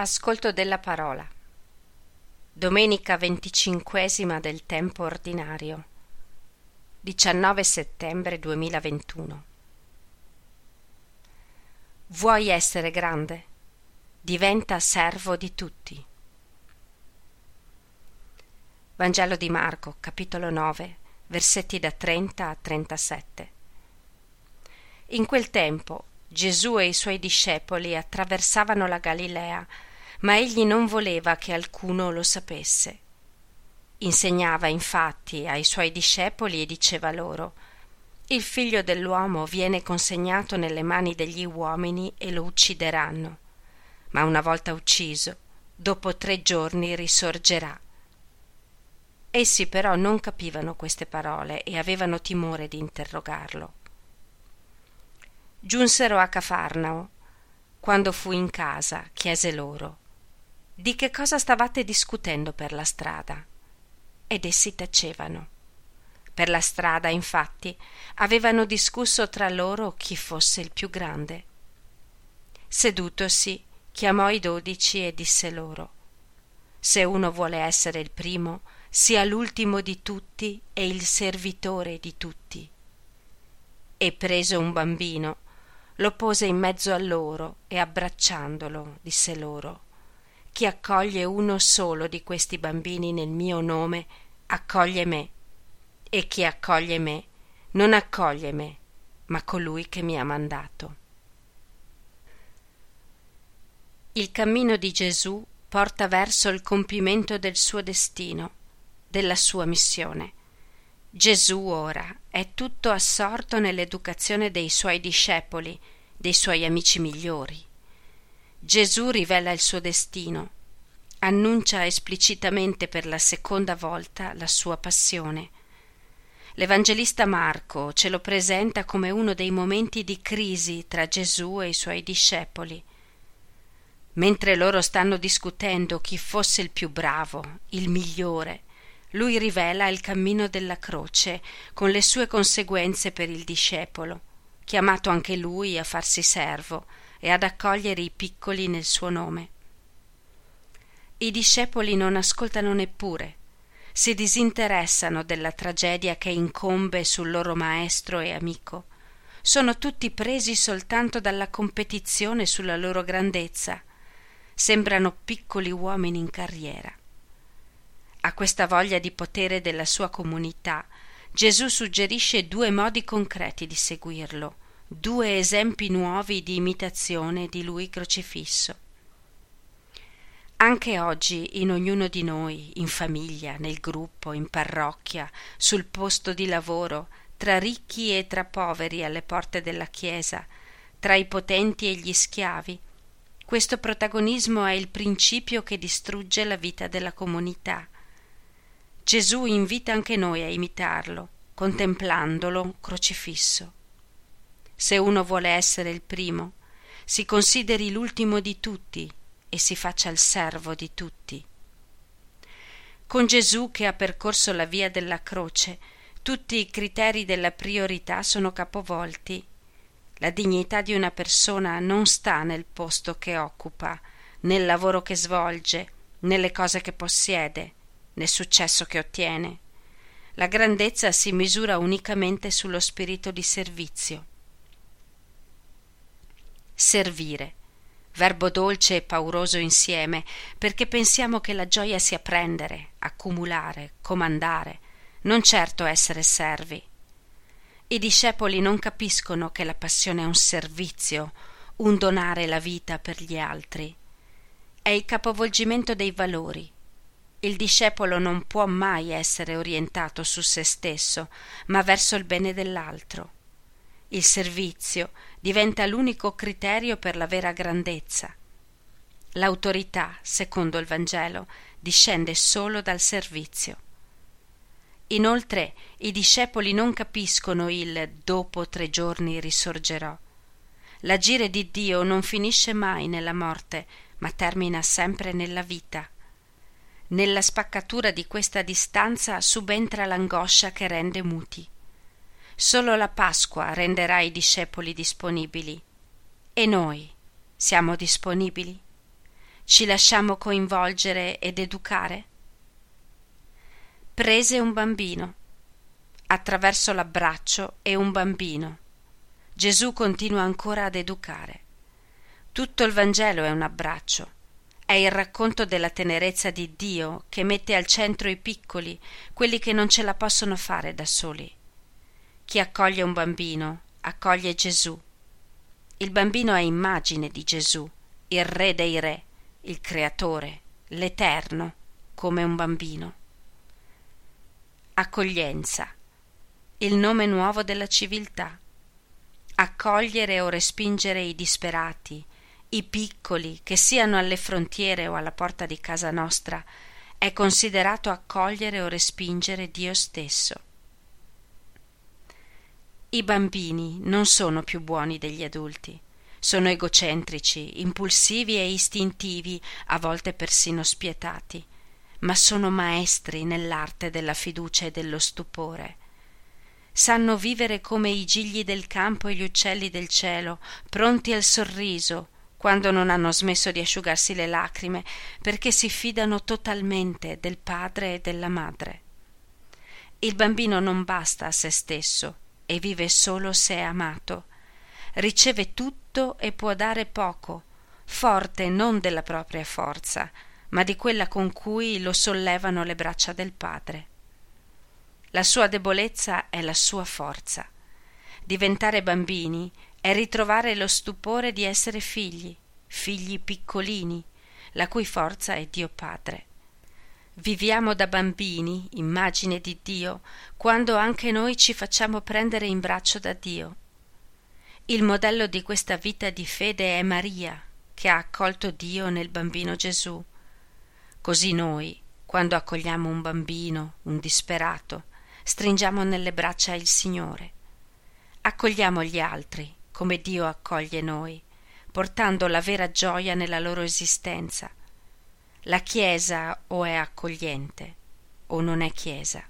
Ascolto della parola. Domenica venticinquesima del tempo ordinario. 19 settembre 2021. Vuoi essere grande? Diventa servo di tutti. Vangelo di Marco, capitolo 9, versetti da 30 a 37. In quel tempo Gesù e i suoi discepoli attraversavano la Galilea ma egli non voleva che alcuno lo sapesse. Insegnava infatti ai suoi discepoli e diceva loro Il figlio dell'uomo viene consegnato nelle mani degli uomini e lo uccideranno, ma una volta ucciso, dopo tre giorni risorgerà. Essi però non capivano queste parole e avevano timore di interrogarlo. Giunsero a Cafarnao. Quando fu in casa, chiese loro di che cosa stavate discutendo per la strada. Ed essi tacevano. Per la strada, infatti, avevano discusso tra loro chi fosse il più grande. Sedutosi, chiamò i dodici e disse loro Se uno vuole essere il primo, sia l'ultimo di tutti e il servitore di tutti. E preso un bambino, lo pose in mezzo a loro e abbracciandolo disse loro chi accoglie uno solo di questi bambini nel mio nome accoglie me. E chi accoglie me non accoglie me ma colui che mi ha mandato. Il cammino di Gesù porta verso il compimento del suo destino della sua missione. Gesù ora è tutto assorto nell'educazione dei suoi discepoli dei suoi amici migliori Gesù rivela il suo destino, annuncia esplicitamente per la seconda volta la sua passione. L'Evangelista Marco ce lo presenta come uno dei momenti di crisi tra Gesù e i suoi discepoli. Mentre loro stanno discutendo chi fosse il più bravo, il migliore, lui rivela il cammino della croce con le sue conseguenze per il discepolo, chiamato anche lui a farsi servo, e ad accogliere i piccoli nel suo nome. I discepoli non ascoltano neppure, si disinteressano della tragedia che incombe sul loro maestro e amico. Sono tutti presi soltanto dalla competizione sulla loro grandezza. Sembrano piccoli uomini in carriera. A questa voglia di potere della sua comunità, Gesù suggerisce due modi concreti di seguirlo due esempi nuovi di imitazione di lui crocifisso. Anche oggi in ognuno di noi, in famiglia, nel gruppo, in parrocchia, sul posto di lavoro, tra ricchi e tra poveri alle porte della Chiesa, tra i potenti e gli schiavi, questo protagonismo è il principio che distrugge la vita della comunità. Gesù invita anche noi a imitarlo, contemplandolo crocifisso. Se uno vuole essere il primo, si consideri l'ultimo di tutti e si faccia il servo di tutti. Con Gesù che ha percorso la via della croce, tutti i criteri della priorità sono capovolti. La dignità di una persona non sta nel posto che occupa, nel lavoro che svolge, nelle cose che possiede, nel successo che ottiene. La grandezza si misura unicamente sullo spirito di servizio servire verbo dolce e pauroso insieme, perché pensiamo che la gioia sia prendere, accumulare, comandare, non certo essere servi. I discepoli non capiscono che la passione è un servizio, un donare la vita per gli altri. È il capovolgimento dei valori. Il discepolo non può mai essere orientato su se stesso, ma verso il bene dell'altro. Il servizio diventa l'unico criterio per la vera grandezza. L'autorità, secondo il Vangelo, discende solo dal servizio. Inoltre i discepoli non capiscono il dopo tre giorni risorgerò. L'agire di Dio non finisce mai nella morte, ma termina sempre nella vita. Nella spaccatura di questa distanza subentra l'angoscia che rende muti. Solo la Pasqua renderà i discepoli disponibili. E noi siamo disponibili? Ci lasciamo coinvolgere ed educare? Prese un bambino. Attraverso l'abbraccio e un bambino. Gesù continua ancora ad educare. Tutto il Vangelo è un abbraccio. È il racconto della tenerezza di Dio che mette al centro i piccoli, quelli che non ce la possono fare da soli. Chi accoglie un bambino accoglie Gesù. Il bambino è immagine di Gesù, il Re dei Re, il Creatore, l'Eterno, come un bambino. Accoglienza, il nome nuovo della civiltà. Accogliere o respingere i disperati, i piccoli, che siano alle frontiere o alla porta di casa nostra, è considerato accogliere o respingere Dio stesso. I bambini non sono più buoni degli adulti. Sono egocentrici, impulsivi e istintivi, a volte persino spietati, ma sono maestri nell'arte della fiducia e dello stupore. Sanno vivere come i gigli del campo e gli uccelli del cielo, pronti al sorriso, quando non hanno smesso di asciugarsi le lacrime, perché si fidano totalmente del padre e della madre. Il bambino non basta a se stesso e vive solo se è amato. Riceve tutto e può dare poco, forte non della propria forza, ma di quella con cui lo sollevano le braccia del padre. La sua debolezza è la sua forza. Diventare bambini è ritrovare lo stupore di essere figli, figli piccolini, la cui forza è Dio Padre. Viviamo da bambini, immagine di Dio, quando anche noi ci facciamo prendere in braccio da Dio. Il modello di questa vita di fede è Maria, che ha accolto Dio nel bambino Gesù. Così noi, quando accogliamo un bambino, un disperato, stringiamo nelle braccia il Signore. Accogliamo gli altri, come Dio accoglie noi, portando la vera gioia nella loro esistenza. La Chiesa o è accogliente o non è Chiesa.